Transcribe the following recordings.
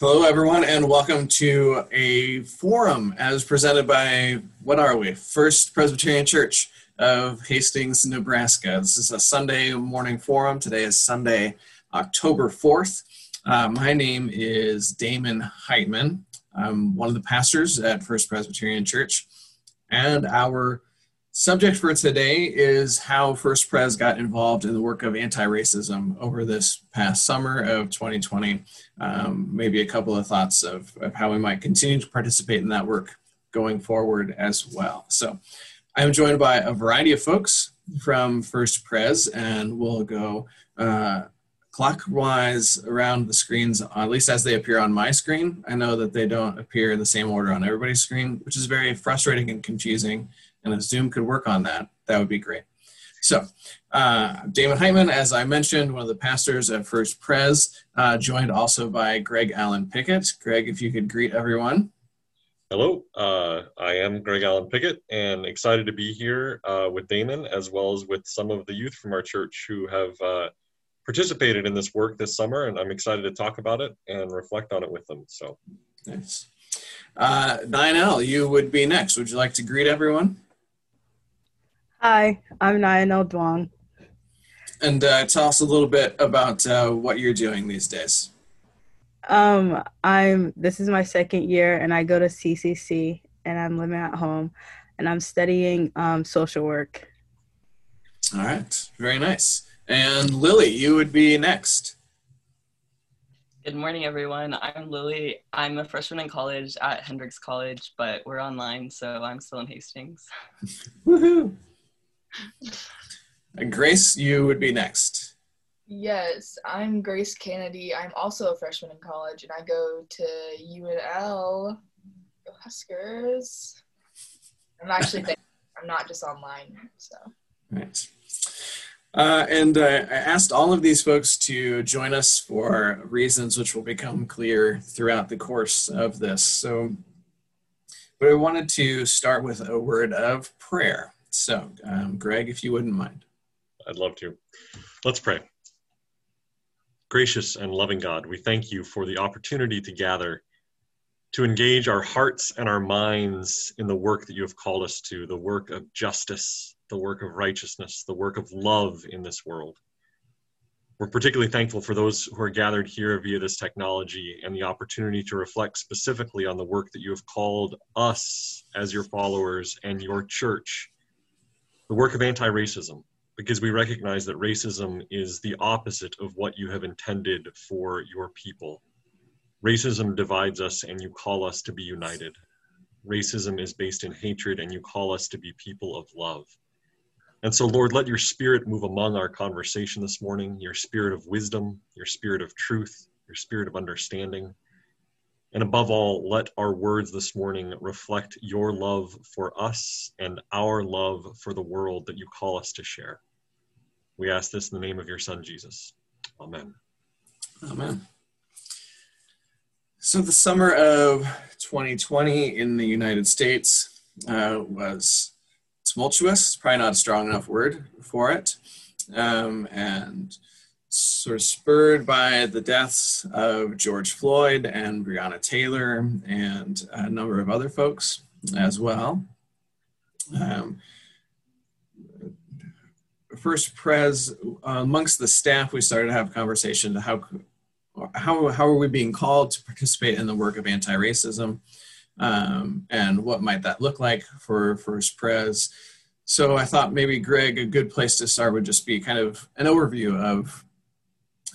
Hello, everyone, and welcome to a forum as presented by, what are we? First Presbyterian Church of Hastings, Nebraska. This is a Sunday morning forum. Today is Sunday, October 4th. Uh, my name is Damon Heitman. I'm one of the pastors at First Presbyterian Church, and our Subject for today is how First Pres got involved in the work of anti-racism over this past summer of 2020. Um, maybe a couple of thoughts of, of how we might continue to participate in that work going forward as well. So I'm joined by a variety of folks from First Pres, and we'll go uh, clockwise around the screens, at least as they appear on my screen. I know that they don't appear in the same order on everybody's screen, which is very frustrating and confusing and if Zoom could work on that, that would be great. So, uh, Damon Heitman, as I mentioned, one of the pastors at First Pres, uh, joined also by Greg Allen Pickett. Greg, if you could greet everyone. Hello, uh, I am Greg Allen Pickett and excited to be here uh, with Damon as well as with some of the youth from our church who have uh, participated in this work this summer. And I'm excited to talk about it and reflect on it with them. So, nice. Uh, Ninel, you would be next. Would you like to greet everyone? Hi, I'm Ninel Duong. And uh, tell us a little bit about uh, what you're doing these days. Um, I'm. This is my second year, and I go to CCC, and I'm living at home, and I'm studying um, social work. All right, very nice. And Lily, you would be next. Good morning, everyone. I'm Lily. I'm a freshman in college at Hendrix College, but we're online, so I'm still in Hastings. Woohoo! Grace, you would be next. Yes, I'm Grace Kennedy. I'm also a freshman in college, and I go to UNL. Go Huskers. I'm actually I'm not just online, so. Right. Uh, and uh, I asked all of these folks to join us for reasons which will become clear throughout the course of this. So, but I wanted to start with a word of prayer. So, um, Greg, if you wouldn't mind. I'd love to. Let's pray. Gracious and loving God, we thank you for the opportunity to gather, to engage our hearts and our minds in the work that you have called us to, the work of justice, the work of righteousness, the work of love in this world. We're particularly thankful for those who are gathered here via this technology and the opportunity to reflect specifically on the work that you have called us as your followers and your church the work of anti racism, because we recognize that racism is the opposite of what you have intended for your people. Racism divides us, and you call us to be united. Racism is based in hatred, and you call us to be people of love. And so, Lord, let your spirit move among our conversation this morning, your spirit of wisdom, your spirit of truth, your spirit of understanding. And above all, let our words this morning reflect your love for us and our love for the world that you call us to share. We ask this in the name of your Son, Jesus. Amen. Amen. So, the summer of 2020 in the United States uh, was tumultuous, probably not a strong enough word for it. Um, and sort of spurred by the deaths of George Floyd and Breonna Taylor and a number of other folks as well. Um, first pres amongst the staff we started to have conversation how how how are we being called to participate in the work of anti-racism um, and what might that look like for first pres so i thought maybe greg a good place to start would just be kind of an overview of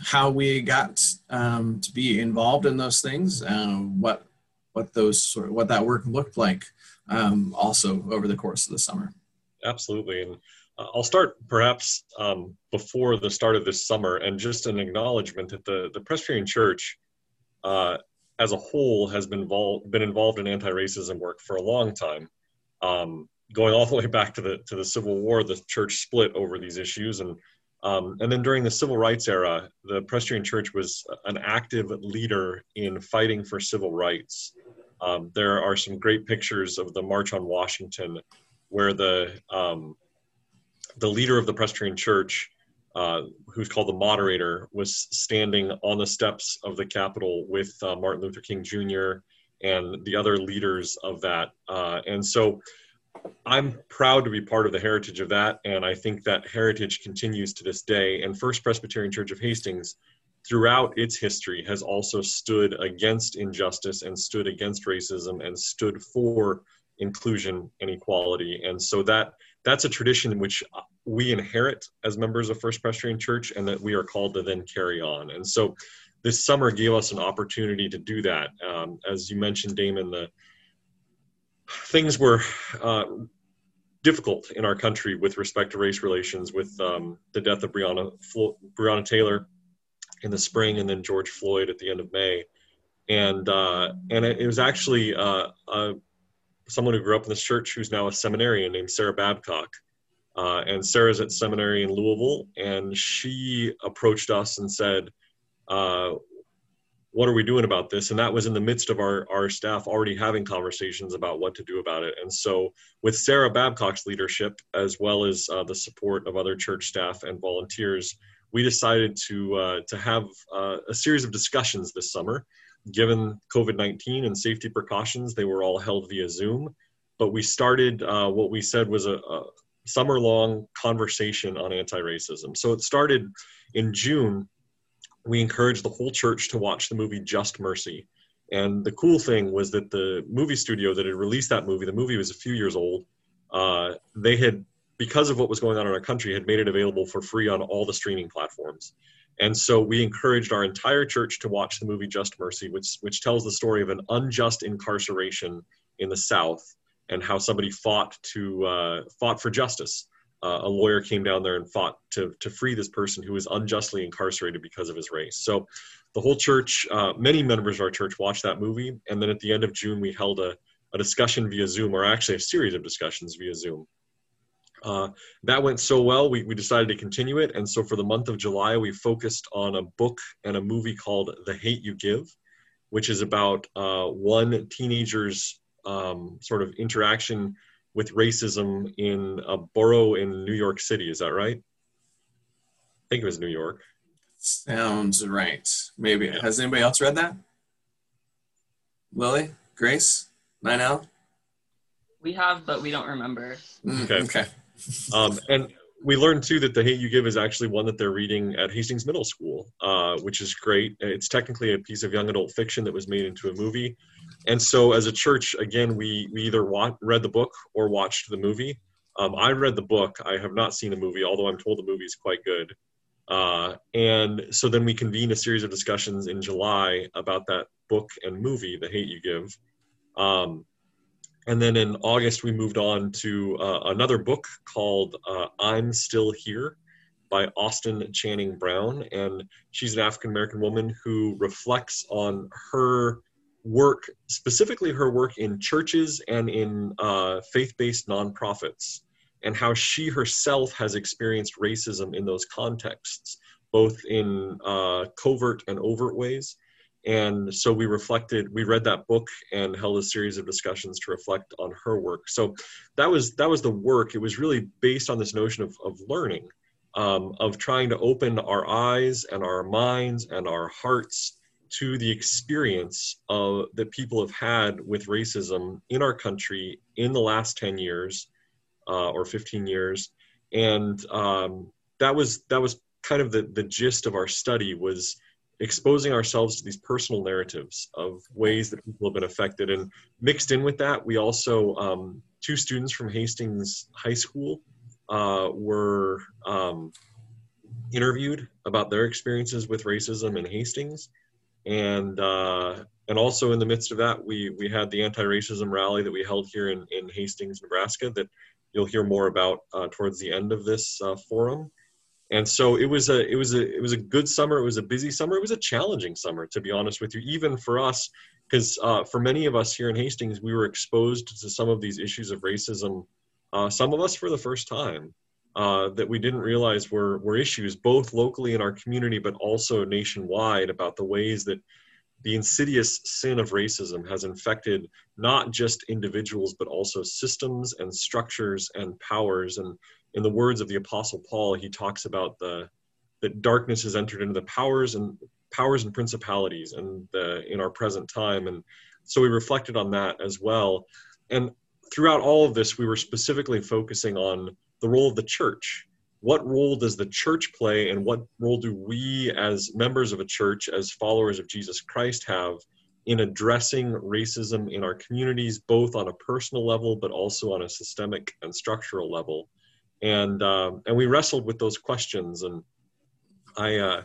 how we got um, to be involved in those things, uh, what what those sort of, what that work looked like, um, also over the course of the summer. Absolutely, and uh, I'll start perhaps um, before the start of this summer, and just an acknowledgement that the the Presbyterian Church. Uh, as a whole, has been involved been involved in anti-racism work for a long time, um, going all the way back to the to the Civil War. The church split over these issues, and um, and then during the civil rights era, the Presbyterian Church was an active leader in fighting for civil rights. Um, there are some great pictures of the March on Washington, where the um, the leader of the Presbyterian Church uh, who's called the moderator, was standing on the steps of the Capitol with uh, Martin Luther King Jr. and the other leaders of that. Uh, and so I'm proud to be part of the heritage of that. And I think that heritage continues to this day. And First Presbyterian Church of Hastings, throughout its history, has also stood against injustice and stood against racism and stood for inclusion and equality. And so that that's a tradition which we inherit as members of First Presbyterian Church and that we are called to then carry on. And so this summer gave us an opportunity to do that. Um, as you mentioned, Damon, the things were uh, difficult in our country with respect to race relations with um, the death of Breonna, Flo- Breonna Taylor in the spring and then George Floyd at the end of May. And, uh, and it, it, was actually uh, someone who grew up in this church who's now a seminarian named Sarah Babcock. Uh, and Sarah's at seminary in Louisville, and she approached us and said, uh, what are we doing about this? And that was in the midst of our, our staff already having conversations about what to do about it. And so, with Sarah Babcock's leadership, as well as uh, the support of other church staff and volunteers, we decided to, uh, to have uh, a series of discussions this summer. Given COVID 19 and safety precautions, they were all held via Zoom. But we started uh, what we said was a, a summer long conversation on anti racism. So, it started in June we encouraged the whole church to watch the movie Just Mercy. And the cool thing was that the movie studio that had released that movie, the movie was a few years old. Uh, they had, because of what was going on in our country, had made it available for free on all the streaming platforms. And so we encouraged our entire church to watch the movie Just Mercy, which which tells the story of an unjust incarceration in the South and how somebody fought to uh, fought for justice uh, a lawyer came down there and fought to, to free this person who was unjustly incarcerated because of his race. So the whole church, uh, many members of our church watched that movie. And then at the end of June, we held a, a discussion via Zoom, or actually a series of discussions via Zoom. Uh, that went so well, we, we decided to continue it. And so for the month of July, we focused on a book and a movie called The Hate You Give, which is about uh, one teenager's um, sort of interaction with racism in a borough in New York City. Is that right? I think it was New York. Sounds right. Maybe. Yeah. Has anybody else read that? Lily? Grace? Ninel? We have, but we don't remember. Mm, okay. Okay. um, and we learned too that the hate you give is actually one that they're reading at hastings middle school uh, which is great it's technically a piece of young adult fiction that was made into a movie and so as a church again we, we either wa- read the book or watched the movie. Um, i read the book. I have not seen the movie although i'm told the movie is quite good. Uh, and so then we convened a series of discussions in july about that book and movie the hate you give. Um, and then in August, we moved on to uh, another book called uh, I'm Still Here by Austin Channing Brown. And she's an African American woman who reflects on her work, specifically her work in churches and in uh, faith based nonprofits, and how she herself has experienced racism in those contexts, both in uh, covert and overt ways. And so we reflected we read that book and held a series of discussions to reflect on her work. So that was that was the work. It was really based on this notion of, of learning um, of trying to open our eyes and our minds and our hearts to the experience of that people have had with racism in our country in the last 10 years uh, or 15 years and um, that was that was kind of the, the gist of our study was exposing ourselves to these personal narratives of ways that people have been affected. And mixed in with that, we also, um, two students from Hastings High School uh, were um, interviewed about their experiences with racism in Hastings. And uh, and also in the midst of that, we we had the anti-racism rally that we held here in, in Hastings, Nebraska, that you'll hear more about uh, towards the end of this uh, forum. And so it was a it was a it was a good summer. It was a busy summer. It was a challenging summer to be honest with you even for us because uh, for many of us here in hastings we were exposed to some of these issues of racism uh, some of us for the first time uh, that we didn't realize were were issues both locally in our community but also nationwide about the ways that the insidious sin of racism has infected not just individuals but also systems and structures and powers. And in the words of the apostle paul he talks about the that darkness has entered into the powers and powers and principalities and in our present time. And so we reflected on that as well. And throughout all of this we were specifically focusing on the role of the church. What role does the church play and what role do we as members of a church as followers of jesus christ have in addressing racism in our communities both on a personal level but also on a systemic and structural level? And um, and we wrestled with those questions. And i uh,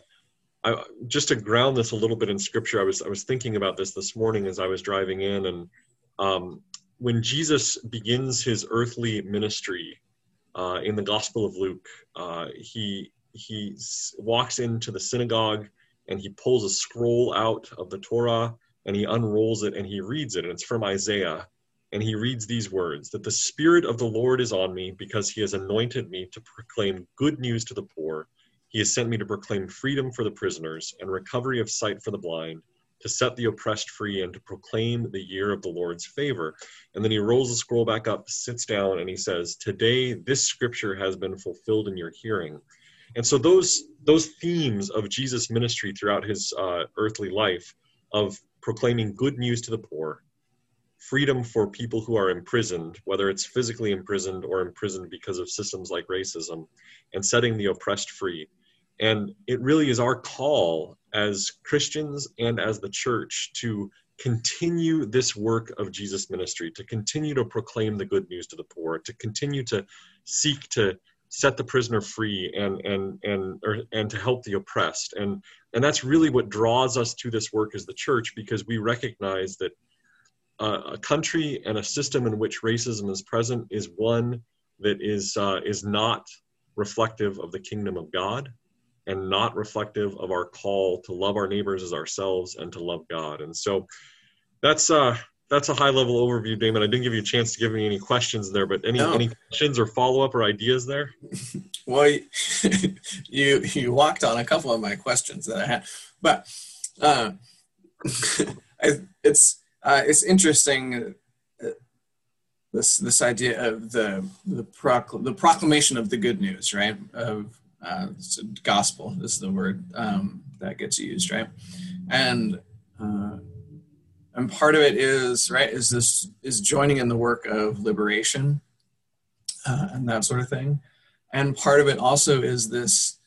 I, just to ground this a little bit in scripture, I was I was thinking about this this morning as I was driving in, and um, when Jesus begins his earthly ministry uh, in the Gospel of Luke, uh, he he walks into the synagogue and he pulls a scroll out of the Torah and he unrolls it and he reads it, and it's from Isaiah. And he reads these words that the Spirit of the Lord is on me because he has anointed me to proclaim good news to the poor. He has sent me to proclaim freedom for the prisoners and recovery of sight for the blind, to set the oppressed free, and to proclaim the year of the Lord's favor. And then he rolls the scroll back up, sits down, and he says, Today this scripture has been fulfilled in your hearing. And so those those themes of Jesus' ministry throughout his uh, earthly life of proclaiming good news to the poor, freedom for people who are imprisoned, whether it's physically imprisoned or imprisoned because of systems like racism, and setting the oppressed free. And it really is our call as Christians and as the church to continue this work of Jesus' ministry, to continue to proclaim the good news to the poor, to continue to seek to set the prisoner free and and and or, and to help the oppressed. And and that's really what draws us to this work as the church because we recognize that uh, a country and a system in which racism is present is one that is uh, is not reflective of the kingdom of God and not reflective of our call to love our neighbors as ourselves and to love God. And so that's uh that's a high level overview, Damon. I didn't give you a chance to give me any questions there, but any no. any questions or follow up or ideas there? well, you you walked on a couple of my questions that I had, but uh, it's uh, it's interesting uh, this this idea of the the, procl- the proclamation of the good news, right? Of uh, gospel is the word um, that gets used, right? And uh, and part of it is right is this is joining in the work of liberation uh, and that sort of thing, and part of it also is this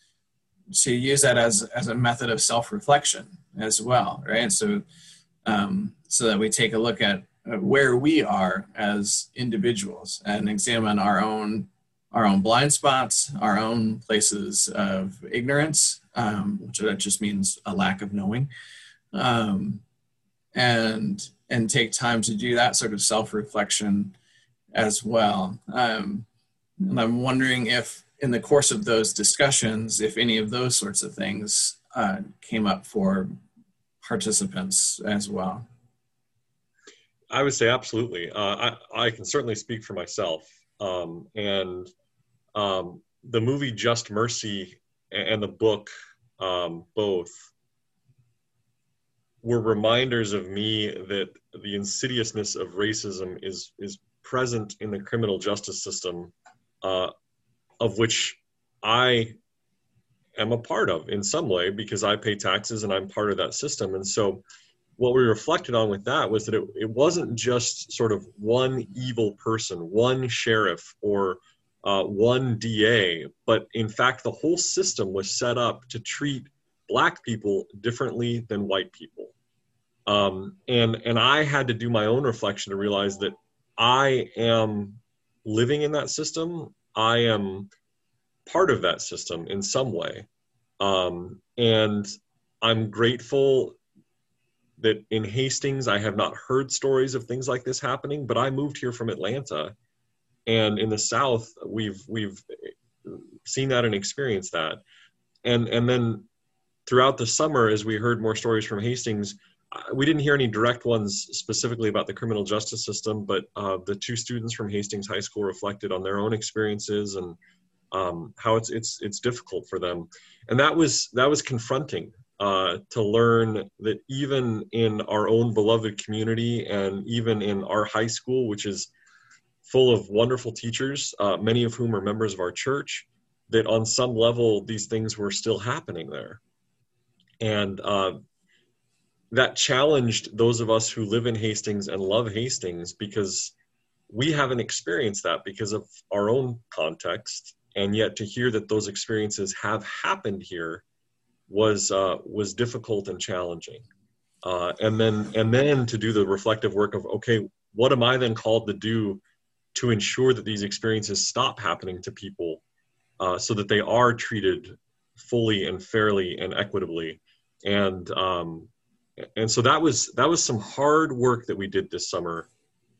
to use that as as a method of self reflection as well, right? So um, so that we take a look at where we are as individuals and examine our own our own blind spots, our own places of ignorance, um, which that just means a lack of knowing, um, and and take time to do that sort of self reflection as well. Um, and I'm wondering if, in the course of those discussions, if any of those sorts of things uh, came up for participants as well. I would say absolutely. Uh, I, I can certainly speak for myself. Um, and um, the movie Just Mercy and the book, um, both, were reminders of me that the insidiousness of racism is is present in the criminal justice system, uh, of which I am a part of in some way because I pay taxes and I'm part of that system. And so what we reflected on with that was that it, it wasn't just sort of one evil person, one sheriff, or uh, one DA, but in fact, the whole system was set up to treat black people differently than white people. Um, and and I had to do my own reflection to realize that I am living in that system. I am part of that system in some way, um, and I'm grateful that in Hastings, I have not heard stories of things like this happening, but I moved here from Atlanta. And in the South, we've, we've seen that and experienced that. And, and then throughout the summer, as we heard more stories from Hastings, uh, we didn't hear any direct ones specifically about the criminal justice system, but uh, the two students from Hastings High School reflected on their own experiences and um, how it's it's it's difficult for them, and that was that was confronting uh, to learn that even in our own beloved community and even in our high school, which is full of wonderful teachers, uh, many of whom are members of our church, that on some level these things were still happening there. And uh, that challenged those of us who live in Hastings and love Hastings because we haven't experienced that because of our own context. And yet to hear that those experiences have happened here was uh, was difficult and challenging. Uh, and then and then to do the reflective work of okay, what am I then called to do to ensure that these experiences stop happening to people uh, so that they are treated fully and fairly and equitably. And um, and so that was that was some hard work that we did this summer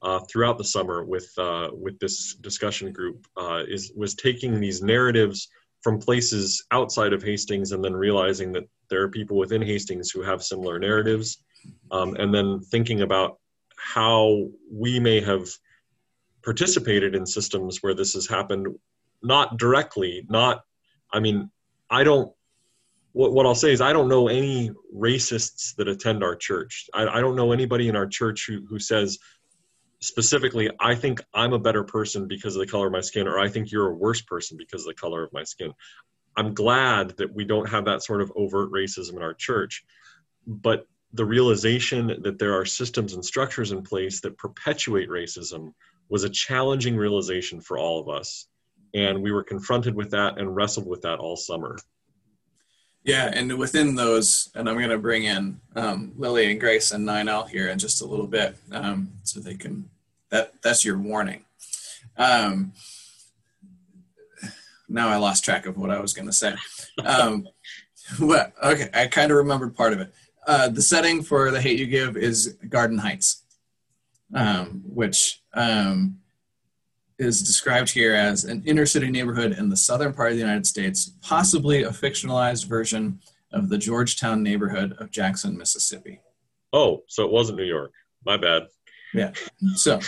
uh, throughout the summer with uh, with this discussion group uh, is was taking these narratives from places outside of Hastings and then realizing that there are people within Hastings who have similar narratives um, and then thinking about how we may have participated in systems where this has happened not directly not i mean i don't what, what i'll say is i don't know any racists that attend our church. I, I don't know anybody in our church who, who says specifically i think i'm a better person because of the color of my skin or i think you're a worse person because of the color of my skin. I'm glad that we don't have that sort of overt racism in our church but the realization that there are systems and structures in place that perpetuate racism was a challenging realization for all of us. And we were confronted with that and wrestled with that all summer. Yeah, and within those, and I'm going to bring in um, Lily and Grace and Ninel here in just a little bit, um, so they can. That that's your warning. Um, now I lost track of what I was going to say. Um, well, okay, I kind of remembered part of it. Uh, the setting for the hate you give is Garden Heights, um, which um, is described here as an inner city neighborhood in the southern part of the United States, possibly a fictionalized version of the Georgetown neighborhood of Jackson, Mississippi. Oh, so it wasn't New York. My bad. Yeah. So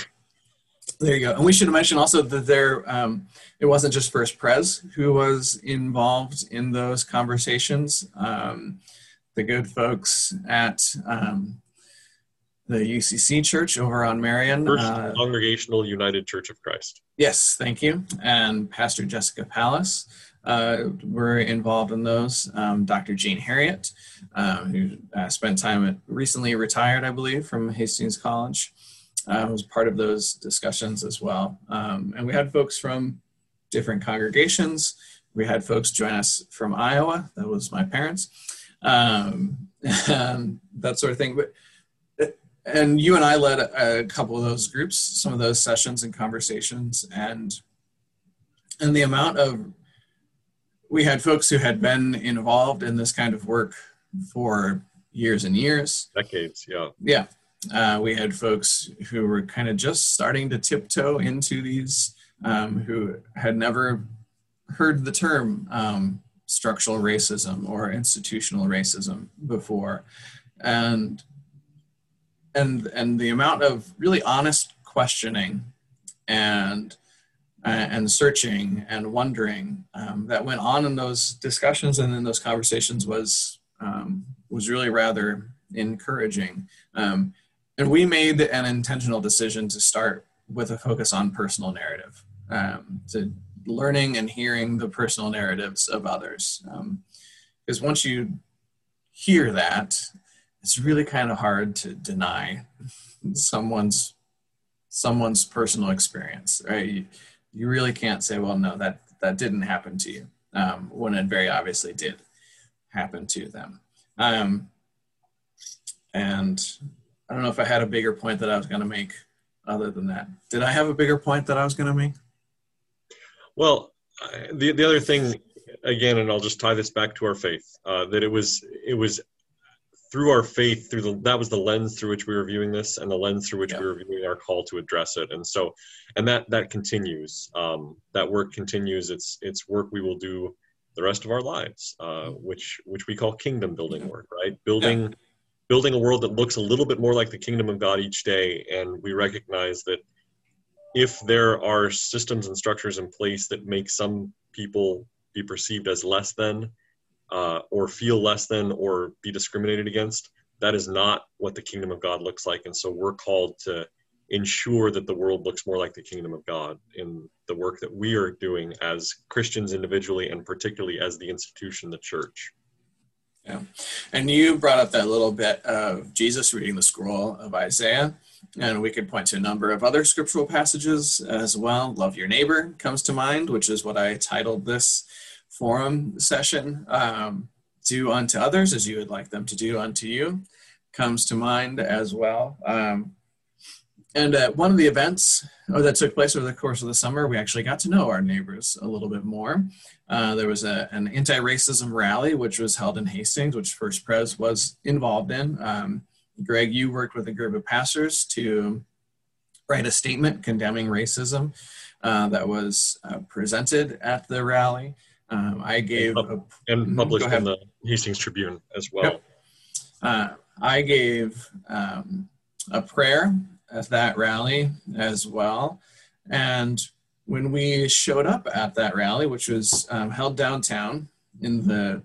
there you go. And we should mention also that there, um, it wasn't just First Pres who was involved in those conversations. Um, the good folks at um, the UCC Church over on Marion. First uh, Congregational United Church of Christ. Yes, thank you. And Pastor Jessica Palace uh, were involved in those. Um, Dr. Jean Harriet, uh, who uh, spent time at recently retired, I believe, from Hastings College, uh, was part of those discussions as well. Um, and we had folks from different congregations. We had folks join us from Iowa. That was my parents. Um, and that sort of thing. But and you and I led a, a, couple of those groups, some of those sessions and conversations, and and the amount of we had folks who had been involved in this kind of work for years and years, decades, yeah, yeah. Uh, we had folks who were kind of just starting to tiptoe into these, um, who had never heard the term um, structural racism or institutional racism before, and and and the amount of really honest questioning and uh, and searching and wondering um, that went on in those discussions and in those conversations was um, was really rather encouraging. Um, and we made an intentional decision to start with a focus on personal narrative, um, to learning and hearing the personal narratives of others. Because um, once you hear that, it's really kind of hard to deny someone's someone's personal experience right? You, you really can't say well no that that didn't happen to you um, when it very obviously did happen to them. Um, and i don't know if i had a bigger point that i was going to make other than that. Did i have a bigger point that i was going to make? Well the, the other thing again and i'll just tie this back to our faith uh, that it was it was through our faith through the that was the lens through which we were viewing this and the lens through which yeah. we were viewing our call to address it. And so and that that continues. Um, that work continues. It's it's work we will do the rest of our lives uh, which which we call kingdom building work right? Building yeah. building a world that looks a little bit more like the kingdom of god each day. And we recognize that if there are systems and structures in place that make some people be perceived as less than uh, or feel less than or be discriminated against. That is not what the kingdom of God looks like. And so we're called to ensure that the world looks more like the kingdom of God in the work that we are doing as Christians individually and particularly as the institution, the church. Yeah. And you brought up that little bit of Jesus reading the scroll of Isaiah. And we could point to a number of other scriptural passages as well. Love your neighbor comes to mind, which is what I titled this forum session. Um, do unto others as you would like them to do unto you comes to mind as well. Um, and at one of the events that took place over the course of the summer, we actually got to know our neighbors a little bit more. Uh, there was a, an anti-racism rally which was held in Hastings, which First Pres was involved in. Um, Greg, you worked with a group of pastors to write a statement condemning racism uh, that was uh, presented at the rally. Um, I gave a, and mm-hmm, published in the Hastings Tribune as well. Yep. Uh, I gave um, a prayer at that rally as well. And when we showed up at that rally, which was um, held downtown in the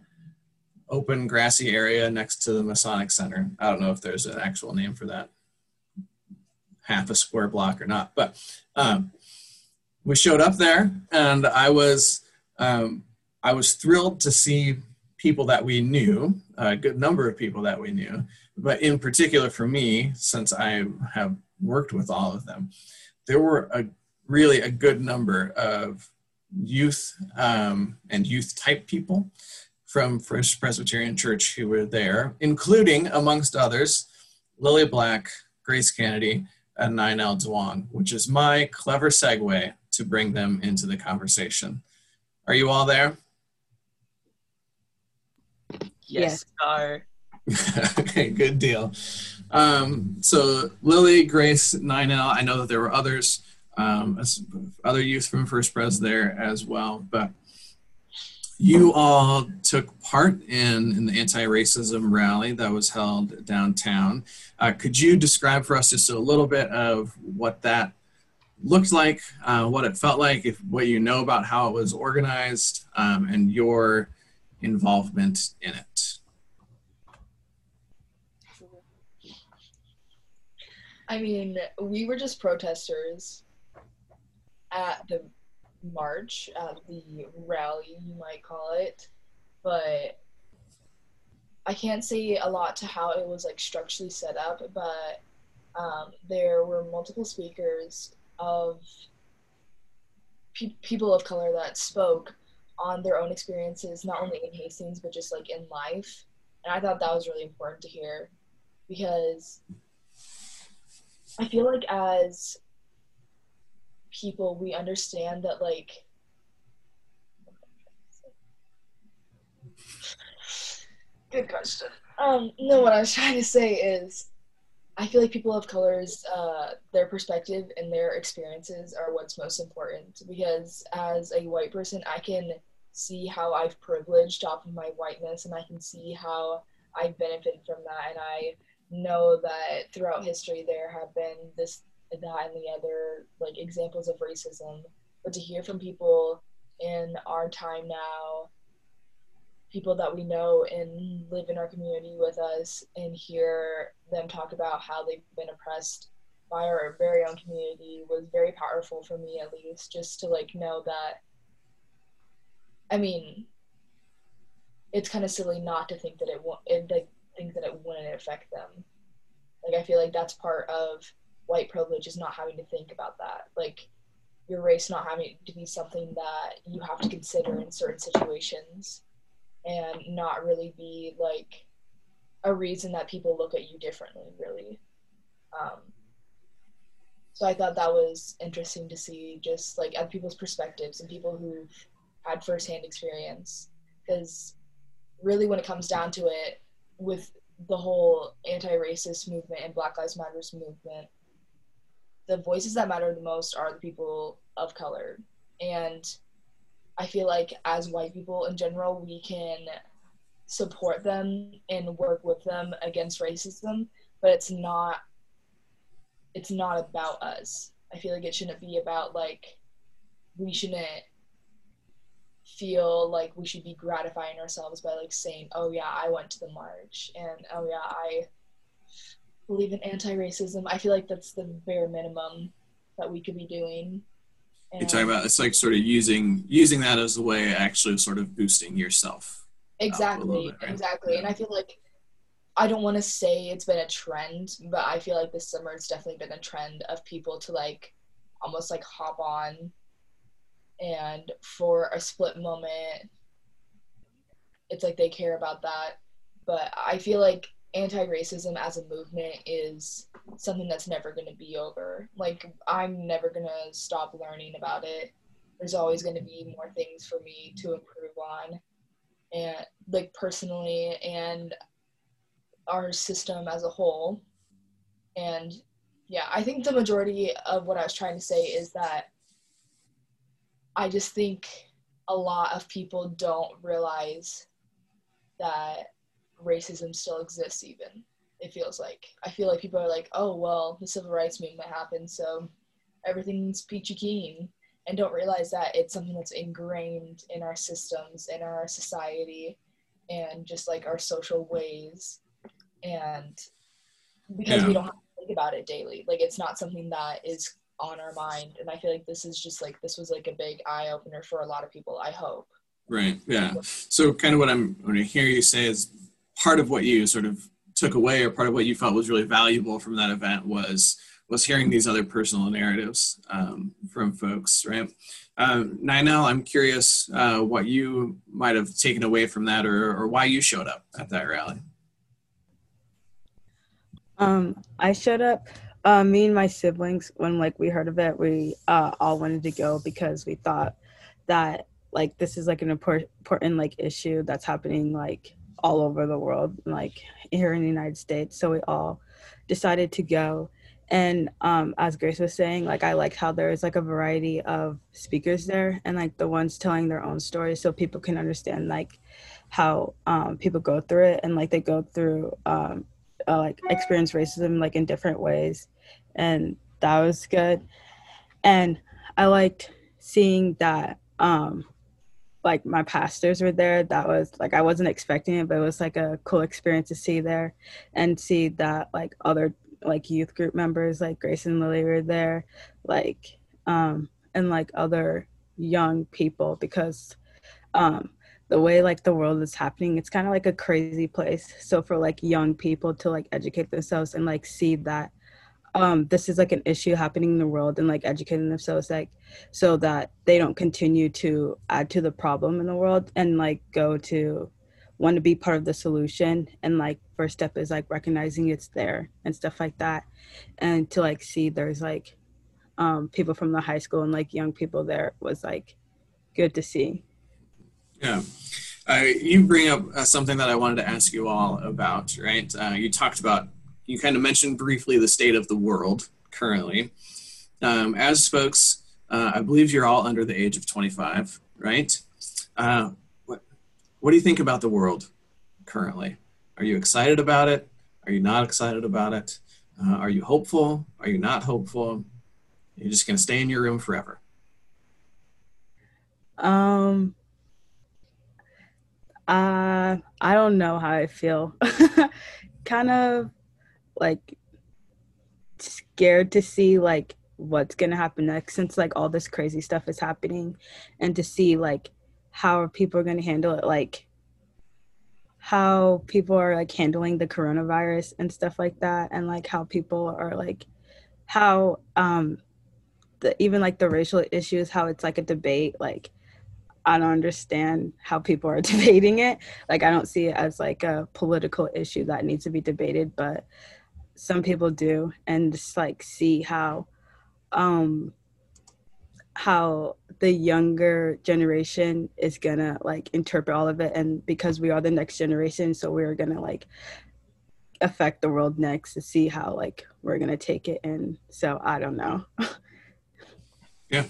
open grassy area next to the Masonic Center, I don't know if there's an actual name for that, half a square block or not, but um, we showed up there, and I was um, I was thrilled to see people that we knew, a good number of people that we knew, but in particular for me, since I have worked with all of them, there were a really a good number of youth um, and youth type people from First Presbyterian Church who were there, including, amongst others, Lily Black, Grace Kennedy, and Ninel Duong, which is my clever segue to bring them into the conversation. Are you all there? Yes, yes. okay, good deal. Um, so Lily, Grace, Ninel, I know that there were others, um, other youth from First Pres there as well, but you all took part in, in the anti-racism rally that was held downtown. Uh, could you describe for us just a little bit of what that looked like, uh, what it felt like, if what you know about how it was organized, um, and your involvement in it? I mean, we were just protesters at the march, at the rally, you might call it. But I can't say a lot to how it was like structurally set up, but um, there were multiple speakers of pe- people of color that spoke on their own experiences, not only in Hastings, but just like in life. And I thought that was really important to hear because I feel like as people, we understand that like good question. Um, no, what I was trying to say is, I feel like people of colors, uh, their perspective and their experiences are what's most important. Because as a white person, I can see how I've privileged off of my whiteness, and I can see how I've benefited from that, and I know that throughout history there have been this that and the other like examples of racism. But to hear from people in our time now people that we know and live in our community with us and hear them talk about how they've been oppressed by our very own community was very powerful for me at least just to like know that i mean it's kind of silly not to think that it won't it like think that it wouldn't affect them. Like I feel like that's part of white privilege is not having to think about that. Like your race not having to be something that you have to consider in certain situations and not really be like a reason that people look at you differently really um, so i thought that was interesting to see just like other people's perspectives and people who've had firsthand experience because really when it comes down to it with the whole anti-racist movement and Black Lives Matters movement, the voices that matter the most are the people of color. And I feel like as white people in general, we can support them and work with them against racism, but it's not it's not about us. I feel like it shouldn't be about like we shouldn't feel like we should be gratifying ourselves by like saying, "Oh yeah, I went to the march," and "Oh yeah, I believe in anti-racism. I feel like that's the bare minimum that we could be doing. You're talking about it's like sort of using using that as a way of actually sort of boosting yourself. Exactly, bit, right? exactly. And I feel like I don't want to say it's been a trend, but I feel like this summer it's definitely been a trend of people to like almost like hop on and for a split moment it's like they care about that. But I feel like anti-racism as a movement is something that's never going to be over. Like I'm never going to stop learning about it. There's always going to be more things for me to improve on and like personally and our system as a whole. And yeah, I think the majority of what I was trying to say is that I just think a lot of people don't realize that racism still exists even it feels like i feel like people are like oh well the civil rights movement happened so everything's peachy keen and don't realize that it's something that's ingrained in our systems in our society and just like our social ways and because Yeah. we don't have to think about it daily like it's not something that is on our mind and i feel like this is just like this was like a big eye opener for a lot of people i hope Right. Yeah. So kind of what I'm when I hear you say is part of what you sort of took away or part of what you felt was really valuable from that event was was hearing these other personal narratives um, from folks, right? Um, Ninel, I'm curious uh, what you might have taken away from that or, or why you showed up at that rally. Um, I showed up. Uh, me and my siblings, when like we heard of it, we uh, all wanted to go because we thought that like this is like an important, like issue that's happening like all over the world, like here in the United States. So we all decided to go. And um, as Grace was saying, like I liked how there is like a variety of speakers there, and like the ones telling their own stories, so people can understand like how um, people go through it, and like they go through um, uh, like experience racism like in different ways and that was good. And i liked seeing that um like my pastors were there. That was like i wasn't expecting it but it was like a cool experience to see there and see that like other like youth group members like grace and lily were there like um and like other young people because um the way like the world is happening it's kind of like a crazy place. So for like young people to like educate themselves and like see that um this is like an issue happening in the world and like educating themselves like so that they don't continue to add to the problem in the world and like go to want to be part of the solution and like first step is like recognizing it's there and stuff like that and to like see there's like um people from the high school and like young people there was like good to see Yeah. Uh, you bring up uh, something that I wanted to ask you all about, right? Uh, you talked about, you kind of mentioned briefly the state of the world currently. Um, as folks, uh, I believe you're all under the age of 25, right? Uh, what, what do you think about the world currently? Are you excited about it? Are you not excited about it? Uh, are you hopeful? Are you not hopeful? You're just going to stay in your room forever. Um, uh, I don't know how I feel. kind of like scared to see like what's gonna happen next since like all this crazy stuff is happening and to see like how people are gonna handle it like how people are like handling the coronavirus and stuff like that and like how people are like how um the even like the racial issues how it's like a debate like I don't understand how people are debating it. Like I don't see it as like a political issue that needs to be debated, but some people do and just like see how um how the younger generation is gonna like interpret all of it and because we are the next generation so we're gonna like affect the world next to see how like we're gonna take it in so i don't know Yeah.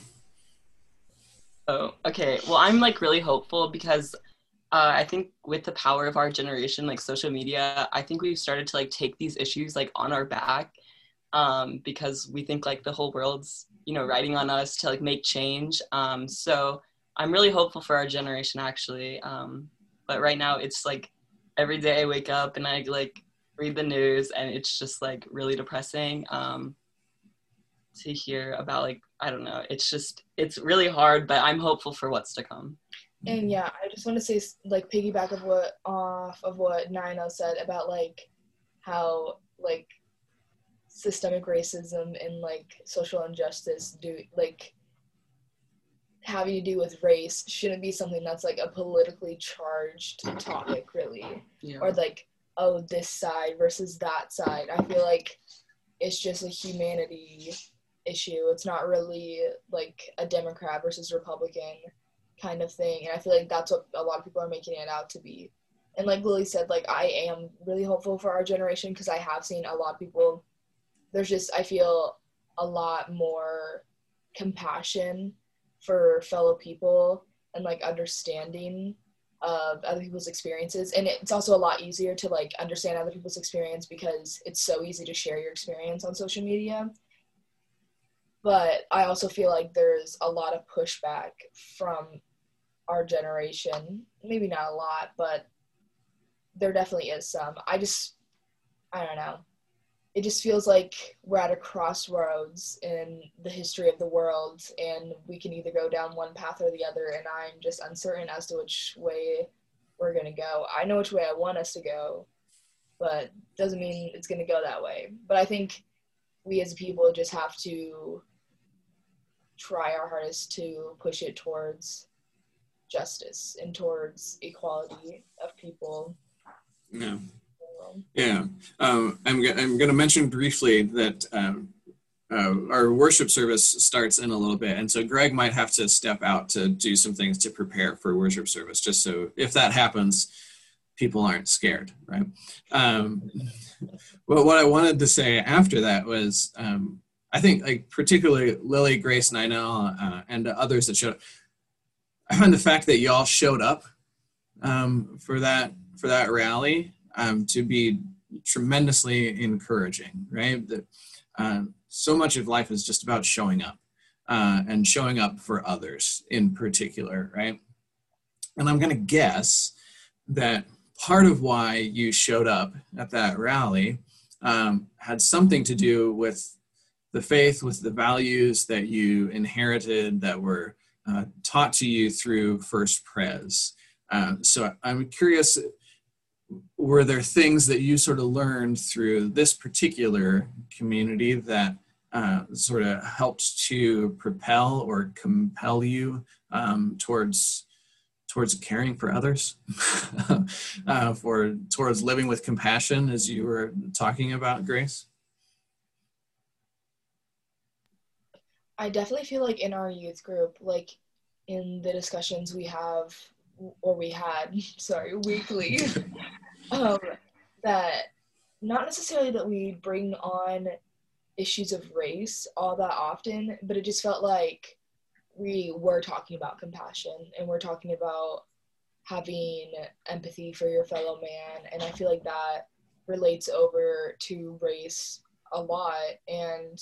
Oh, okay. Well, I'm like really hopeful because uh, I think with the power of our generation, like social media, I think we've started to like take these issues like on our back um, because we think like the whole world's you know riding on us to like make change. Um, so I'm really hopeful for our generation actually. Um, but right now it's like every day I wake up and I like read the news and it's just like really depressing um, to hear about like I don't know. It's just it's really hard, but I'm hopeful for what's to come. And yeah, I just want to say like piggyback of what off of what Nino said about like how like systemic racism and like social injustice do like having to do with race shouldn't be something that's like a politically charged topic really. Yeah. or like oh this side versus that side. I feel like it's just a humanity issue. It's not really like a democrat versus republican kind of thing. And i feel like that's what a lot of people are making it out to be. And like lily said like i am really hopeful for our generation because i have seen a lot of people there's just i feel a lot more compassion for fellow people and like understanding of other people's experiences. And it's also a lot easier to like understand other people's experience because it's so easy to share your experience on social media but i also feel like there's a lot of pushback from our generation. Maybe not a lot but there definitely is some. I just i don't know. It just feels like we're at a crossroads in the history of the world and we can either go down one path or the other and i'm just uncertain as to which way we're going to go. I know which way i want us to go but doesn't mean it's going to go that way. But i think we as people just have to try our hardest to push it towards justice and towards equality of people Yeah. Yeah, um, I'm, go- I'm going to mention briefly that um, uh, our worship service starts in a little bit, and so Greg might have to step out to do some things to prepare for worship service, just so if that happens, people aren't scared, right? Um, but what I wanted to say after that was, um, I think, like particularly Lily, Grace, Ninel, uh, and others that showed up. I find the fact that y'all showed up um, for that for that rally um, to be tremendously encouraging, right? That um, so much of life is just about showing up uh, and showing up for others in particular, right? And I'm going to guess that part of why you showed up at that rally um, had something to do with the faith, with the values that you inherited that were uh, taught to you through First Pres. Uh, so I'm curious were there things that you sort of learned through this particular community that uh, sort of helped to propel or compel you um, towards towards caring for others uh, for towards living with compassion as you were talking about grace I definitely feel like in our youth group, like in the discussions we have or we had, sorry, weekly, um, that not necessarily that we bring on issues of race all that often, but it just felt like we were talking about compassion and we're talking about having empathy for your fellow man. And I feel like that relates over to race a lot. And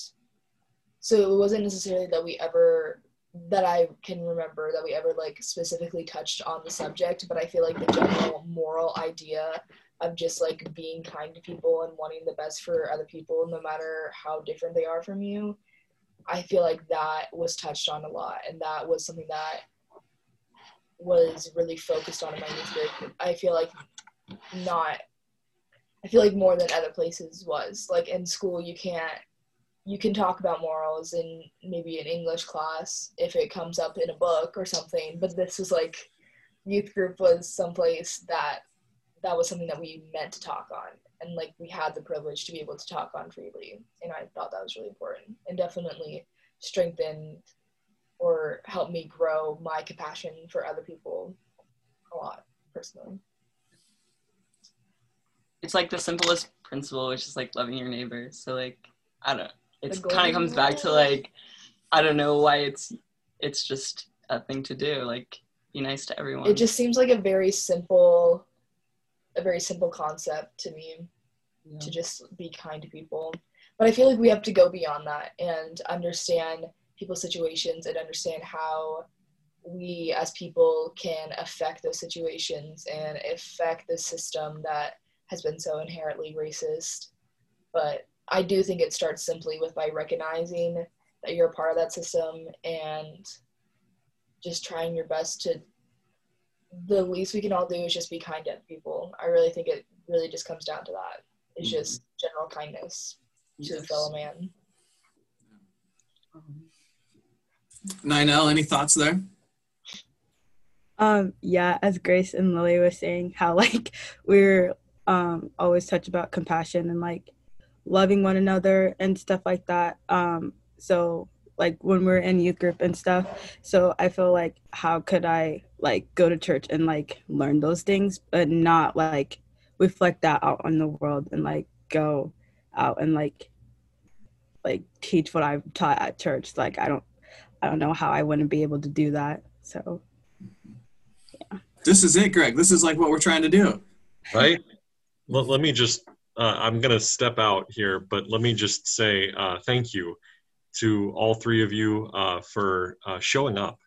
so it wasn't necessarily that we ever that I can remember that we ever like specifically touched on the subject, but I feel like the general moral idea of just like being kind to people and wanting the best for other people no matter how different they are from you, I feel like that was touched on a lot and that was something that was really focused on in my youth group. I feel like not I feel like more than other places was. Like in school you can't you can talk about morals in maybe an English class if it comes up in a book or something, but this was like youth group was someplace that that was something that we meant to talk on and like we had the privilege to be able to talk on freely and I thought that was really important and definitely strengthened or helped me grow my compassion for other people a lot personally. It's like the simplest principle, which is like loving your neighbor. So like I don't it kind of comes back to like I don't know why it's it's just a thing to do. Like be nice to everyone. It just seems like a very simple a very simple concept to me. Yeah. to just be kind to people. But I feel like we have to go beyond that and understand people's situations and understand how we as people can affect those situations and affect the system that has been so inherently racist. But I do think it starts simply with by recognizing that you're a part of that system and just trying your best to the least we can all do is just be kind to people. I really think it really just comes down to that. It's mm-hmm. just general kindness to the fellow man. Ninel, any thoughts there? Um, yeah, as Grace and Lily was saying, how like we're um always touch about compassion and like loving one another and stuff like that. Um, so like when we're in youth group and stuff. So I feel like how could I like go to church and like learn those things, but not like reflect that out on the world and like go out and like like teach what I've taught at church. Like I don't I don't know how I wouldn't be able to do that. So yeah. This is it, Greg. This is like what we're trying to do. Right? Let, let me just uh, I'm going to step out here, but let me just say uh, thank you to all three of you uh, for uh, showing up.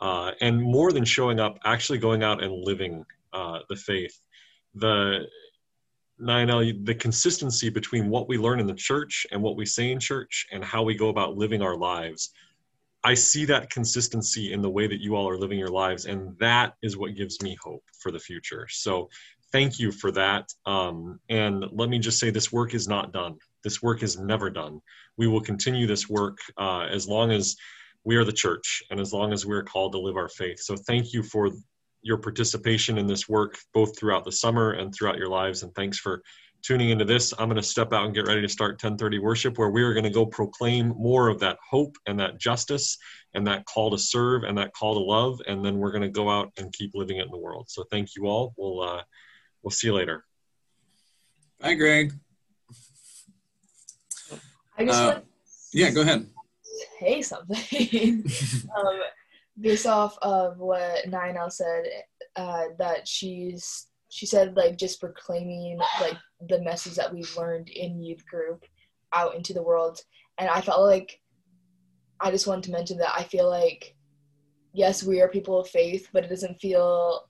Uh, and more than showing up, actually going out and living uh, the faith. The Ninel, the consistency between what we learn in the church and what we say in church and how we go about living our lives. I see that consistency in the way that you all are living your lives, and that is what gives me hope for the future. So, thank you for that. Um, and let me just say this work is not done. This work is never done. We will continue this work uh, as long as we are the church and as long as we're called to live our faith. So thank you for your participation in this work, both throughout the summer and throughout your lives. And thanks for tuning into this. I'm going to step out and get ready to start 1030 worship, where we are going to go proclaim more of that hope and that justice and that call to serve and that call to love. And then we're going to go out and keep living it in the world. So thank you all. We'll, uh, we'll see you later. Bye, Greg. I just uh, yeah, go ahead. Say something. um, based off of what Ninel said, uh, that she's she said like just proclaiming like the message that we've learned in youth group out into the world, and I felt like I just wanted to mention that I feel like yes, we are people of faith, but it doesn't feel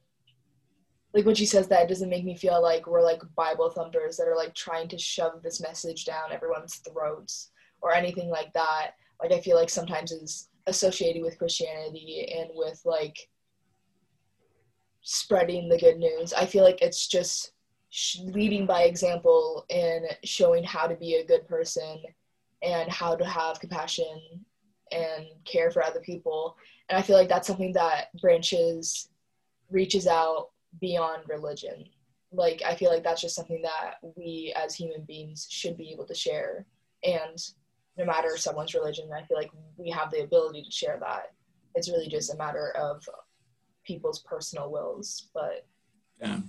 like when she says that it doesn't make me feel like we're like bible thumpers that are like trying to shove this message down everyone's throats or anything like that. Like i feel like sometimes is associated with christianity and with like spreading the good news. I feel like it's just leading by example and showing how to be a good person and how to have compassion and care for other people. And i feel like that's something that branches reaches out beyond religion. Like I feel like that's just something that we as human beings should be able to share. And no matter someone's religion, I feel like we have the ability to share that. It's really just a matter of people's personal wills. But yeah.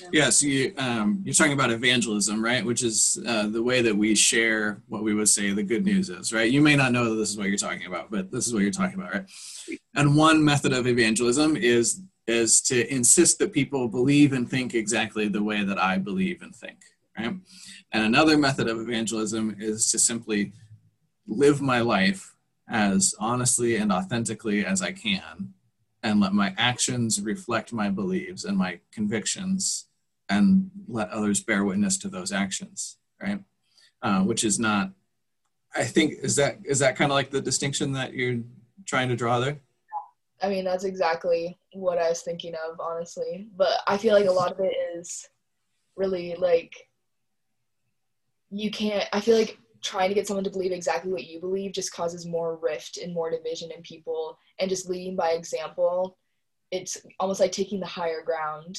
Yeah. yeah, so you, um, you're talking about evangelism, right? Which is uh, the way that we share what we would say the good news is, right? You may not know that this is what you're talking about, but this is what you're talking about, right? And one method of evangelism is is to insist that people believe and think exactly the way that I believe and think, right? And another method of evangelism is to simply live my life as honestly and authentically as I can and let my actions reflect my beliefs and my convictions and let others bear witness to those actions, right? Uh, which is not, I think, is that is that kind of like the distinction that you're trying to draw there? I mean, that's exactly what I was thinking of, honestly. But I feel like a lot of it is really like you can't. I feel like trying to get someone to believe exactly what you believe just causes more rift and more division in people, and just leading by example. It's almost like taking the higher ground.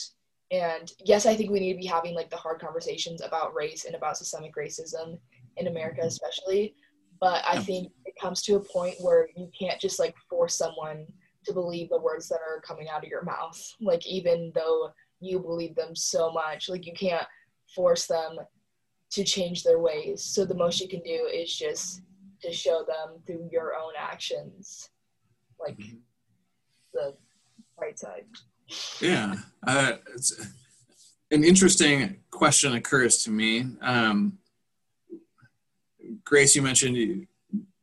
And yes, I think we need to be having like the hard conversations about race and about systemic racism in America, especially. But I think it comes to a point where you can't just like force someone to believe the words that are coming out of your mouth. Like even though you believe them so much, like you can't force them to change their ways. So the most you can do is just to show them through your own actions, like mm-hmm. the right side. Yeah, uh, an interesting question occurs to me. Um, Grace, you mentioned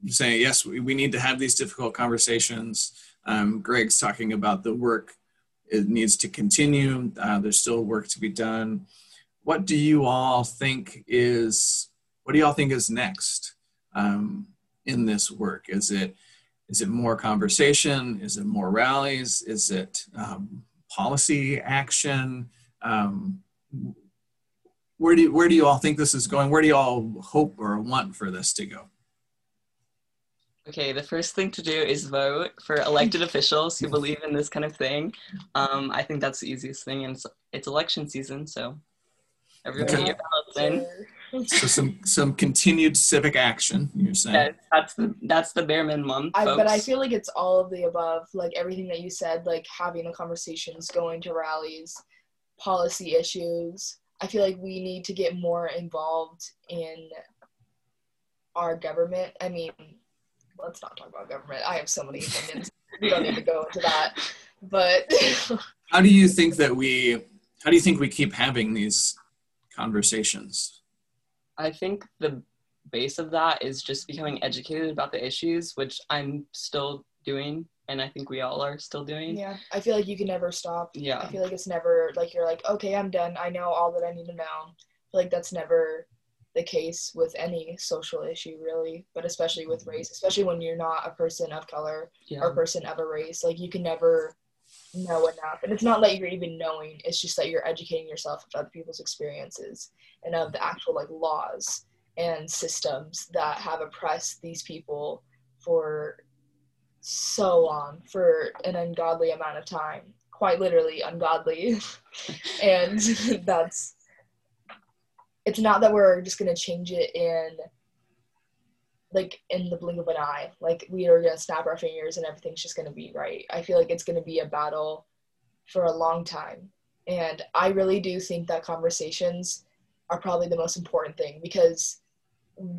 saying yes, we, we need to have these difficult conversations. Um, Greg's talking about the work it needs to continue. Uh, there's still work to be done. what do you all think is what do y'all think is next um, in this work? Is it is it more conversation? Is it more rallies? Is it um, policy action? Um, where do you, where do you all think this is going? Where do you all hope or want for this to go? Okay, the first thing to do is vote for elected officials who believe in this kind of thing. Um, I think that's the easiest thing, and it's, it's election season, so everyone Okay. get your ballots in. So some some continued civic action. You're saying? Yeah, that's the that's the bare minimum, I, folks. but I feel like it's all of the above, like everything that you said, like having the conversations, going to rallies, policy issues. I feel like we need to get more involved in our government. I mean, let's not talk about government. I have so many opinions. we don't need to go into that. But How do you think that we? How do you think we keep having these conversations? I think the base of that is just becoming educated about the issues, which I'm still doing, and I think we all are still doing. yeah, I feel like you can never stop. Yeah. I feel like it's never like you're like, okay, I'm done. I know all that I need to know. I feel like that's never the case with any social issue, really, but especially with mm-hmm. race, especially when you're not a person of color Yeah. or a person of a race. Like, you can never know enough. And it's not that you're even knowing, it's just that you're educating yourself of other people's experiences and of the actual, like, laws and systems that have oppressed these people for so long, for an ungodly amount of time. Quite literally ungodly. and that's it's not that we're just gonna change it in like in the blink of an eye. Like we are gonna snap our fingers and everything's just gonna be right. I feel like it's gonna be a battle for a long time. And I really do think that conversations are probably the most important thing because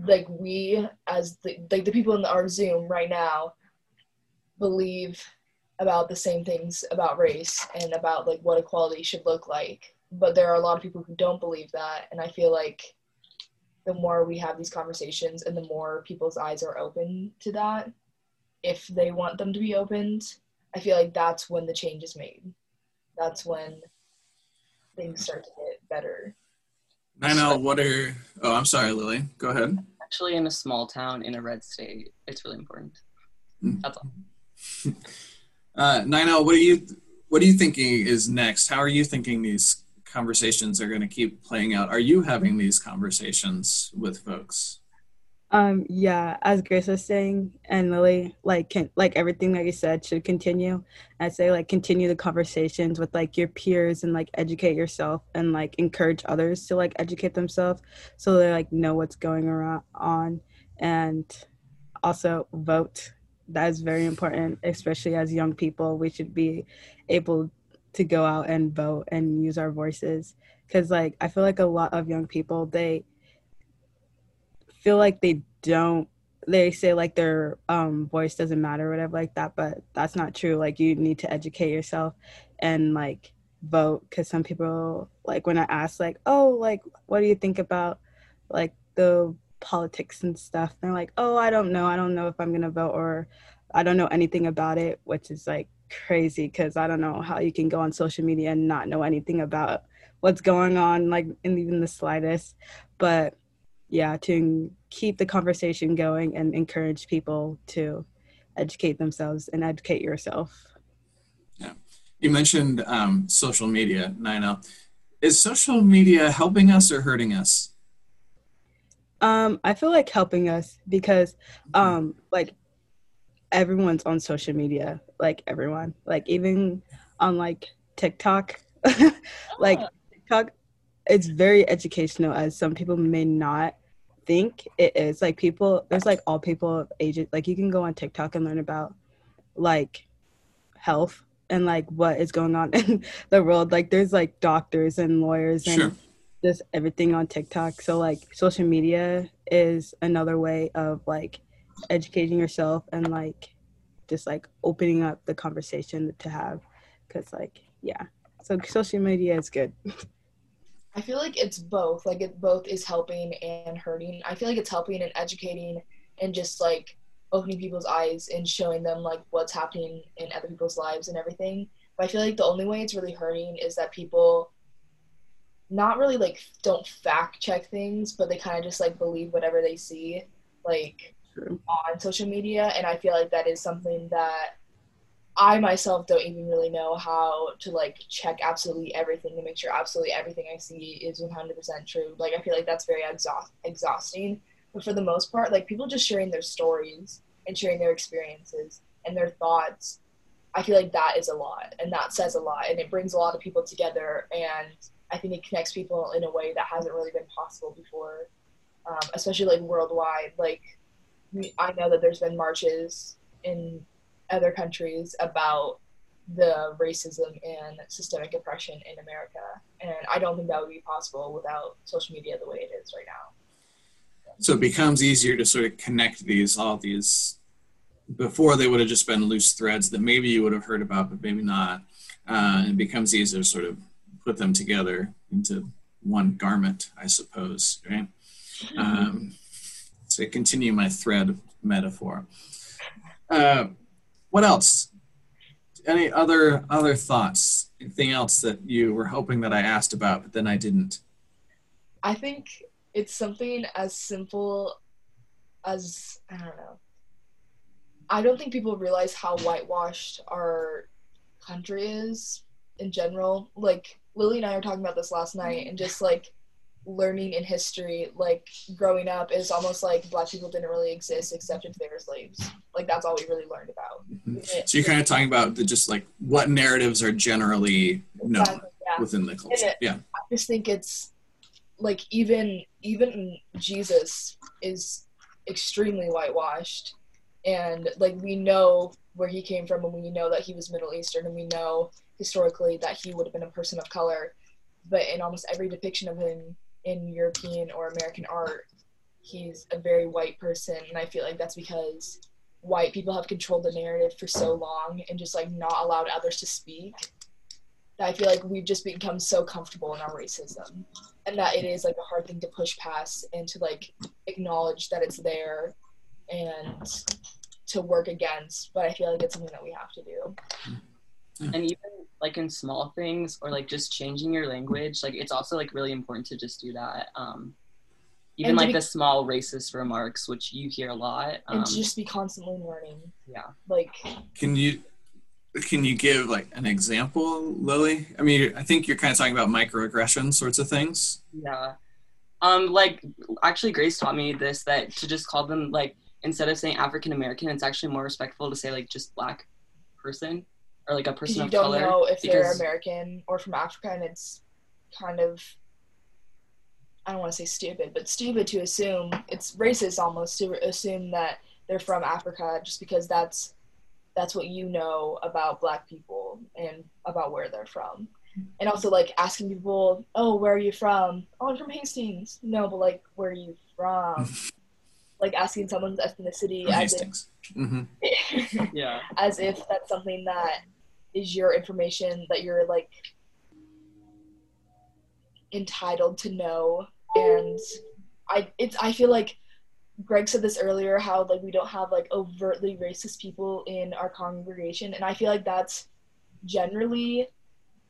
like we as the like the people in our Zoom right now believe about the same things about race and about like what equality should look like but there are a lot of people who don't believe that and i feel like the more we have these conversations and the more people's eyes are open to that if they want them to be opened i feel like that's when the change is made that's when things start to get better I know what are. Oh, I'm sorry, Lily. Go ahead. Actually, in a small town in a red state, it's really important. Mm. That's all. Uh, Nino, what are you what are you thinking is next? How are you thinking these conversations are going to keep playing out? Are you having these conversations with folks? Um, yeah, as Grace was saying, and Lily, like, can, like everything that you said should continue. I'd say, like, continue the conversations with like your peers and like educate yourself and like encourage others to like educate themselves so they like know what's going on, and also vote. That is very important, especially as young people. We should be able to go out and vote and use our voices. Because, like, I feel like a lot of young people they feel like they don't they say like their um voice doesn't matter whatever like that but that's not true. Like you need to educate yourself and like vote. Because some people like when i ask like oh like what do you think about like the politics and stuff? they're like oh i don't know. I don't know if i'm gonna vote or i don't know anything about it which is like crazy because i don't know how you can go on social media and not know anything about what's going on like in even the slightest but yeah to keep the conversation going and encourage people to educate themselves and educate yourself Yeah. You mentioned um, social media, Nino. Is social media helping us or hurting us? um i feel like helping us because um like everyone's on social media like everyone. Like even on like tiktok. Like oh. tiktok it's very educational as some people may not think it is. Like people there's like all people of ages like you can go on tiktok and learn about like health and like what is going on in the world. Like there's like doctors and lawyers and Sure. just everything on tiktok. So like social media is another way of like educating yourself and like just like opening up the conversation to have because like yeah so social media is good I feel like it's both. Like it both is helping and hurting. I feel like it's helping and educating and just like opening people's eyes and showing them like what's happening in other people's lives and everything. But I feel like the only way it's really hurting is that people not really like don't fact check things, but they kind of just like believe whatever they see, like True. on social media. And I feel like that is something that I myself don't even really know how to like check absolutely everything to make sure absolutely everything I see is 100% true. Like I feel like that's very exhaust- exhausting. But for the most part, like people just sharing their stories and sharing their experiences and their thoughts, I feel like that is a lot and that says a lot and it brings a lot of people together and I think it connects people in a way that hasn't really been possible before, um, especially like worldwide. Like I know that there's been marches in other countries about the racism and systemic oppression in America. And I don't think that would be possible without social media the way it is right now. So it becomes easier to sort of connect these, all these. Before they would have just been loose threads that maybe you would have heard about, but maybe not. Uh, it becomes easier to sort of put them together into one garment, I suppose, right? Um, to continue my thread metaphor. Uh, what else? Any other other thoughts? Anything else that you were hoping that I asked about, but then I didn't? I think it's something as simple as I don't know. I don't think people realize how whitewashed our country is in general. Like Lily and I were talking about this last night, and just like learning in history, like growing up, is almost like black people didn't really exist except if they were slaves. Like that's all we really learned about. Mm-hmm. So you're kind of talking about the just like what narratives are generally known Exactly, yeah. within the culture. it- Yeah. I just think it's like even even Jesus is extremely whitewashed, and like we know where he came from, and we know that he was Middle Eastern, and we know historically that he would have been a person of color, but in almost every depiction of him in European or American art, he's a very white person, and I feel like that's because white people have controlled the narrative for so long and just like not allowed others to speak that I feel like we've just become so comfortable in our racism and that it is like a hard thing to push past and to like acknowledge that it's there and to work against but i feel like it's something that we have to do and even like in small things or like just changing your language like it's also like really important to just do that um even And like be- the small racist remarks which you hear a lot um, and just be constantly learning. Yeah. Like Can you can you give like an example, Lily? I mean, I think you're kind of talking about microaggression sorts of things. yeah. Um like actually grace taught me this that to just call them like instead of saying african american it's actually more respectful to say like just black person or like a because person you of don't color know if they're american or from africa and it's kind of i don't want to say stupid but stupid to assume it's racist almost to assume that they're from africa just because that's that's what you know about black people and about where they're from. And also like asking people oh where are you from? Oh i'm from hastings. No but like where are you from? Like asking someone's ethnicity From as Hastings. hmm yeah. as if that's something that is your information that you're like entitled to know? And i it's i feel like greg said this earlier how like we don't have like overtly racist people in our congregation. And i feel like that's generally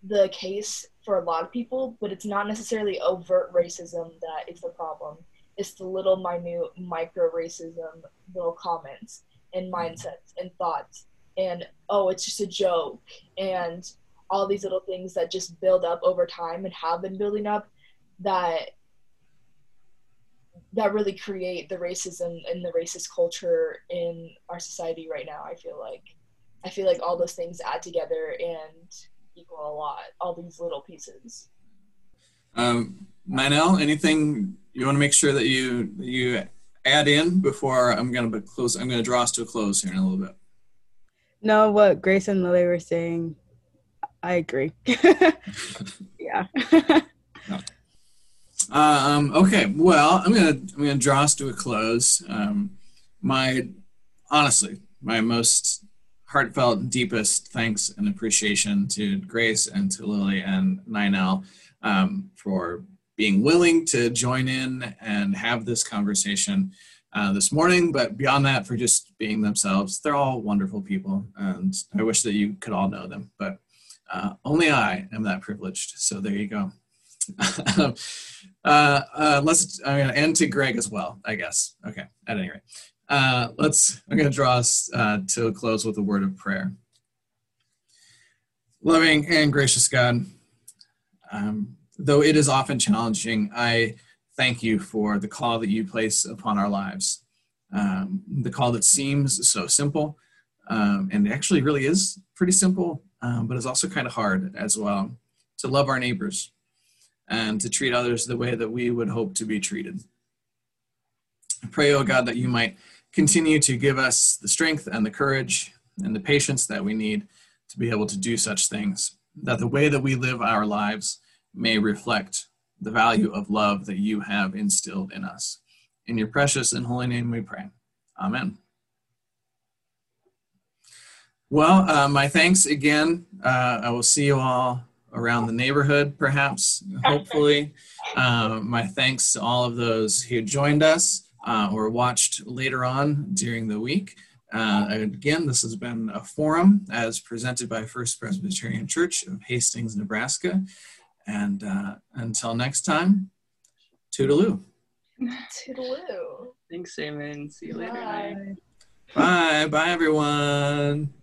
the case for a lot of people but it's not necessarily overt racism that is the problem. It's the little minute micro racism little comments and mindsets and thoughts and oh it's just a joke and all these little things that just build up over time and have been building up that that really create the racism and the racist culture in our society right now i feel like i feel like all those things add together and equal a lot all these little pieces Um, Ninel, anything you want to make sure that you you add in before I'm going to close? I'm going to draw us to a close here in a little bit. No, what Grace and Lily were saying, I agree. yeah. Um, okay, well, I'm gonna I'm gonna draw us to a close. Um, my honestly, my most heartfelt, deepest thanks and appreciation to Grace and to Lily and Ninel um, for being willing to join in and have this conversation uh, this morning. But beyond that, for just being themselves, they're all wonderful people, and I wish that you could all know them. But uh, only I am that privileged. So there you go. uh, uh, let's, I'm going to end to Greg as well, I guess. Okay, at any rate. Uh, let's, I'm going to draw us uh, to a close with a word of prayer. Loving and gracious God, um, though it is often challenging, I thank you for the call that you place upon our lives. Um, the call that seems so simple um, and actually really is pretty simple, um, but is also kind of hard as well to love our neighbors and to treat others the way that we would hope to be treated. I pray, oh God, that you might continue to give us the strength and the courage and the patience that we need to be able to do such things, that the way that we live our lives may reflect the value of love that you have instilled in us. In your precious and holy name we pray. Amen. Well, uh, my thanks again. Uh, I will see you all around the neighborhood, perhaps, hopefully. Uh, my thanks to all of those who joined us uh, or watched later on during the week. Uh, again, this has been a forum as presented by First Presbyterian Church of Hastings, Nebraska. And uh, until next time, toodaloo. Toodaloo. Thanks, Simon. See you later. Bye. Bye. Bye, everyone.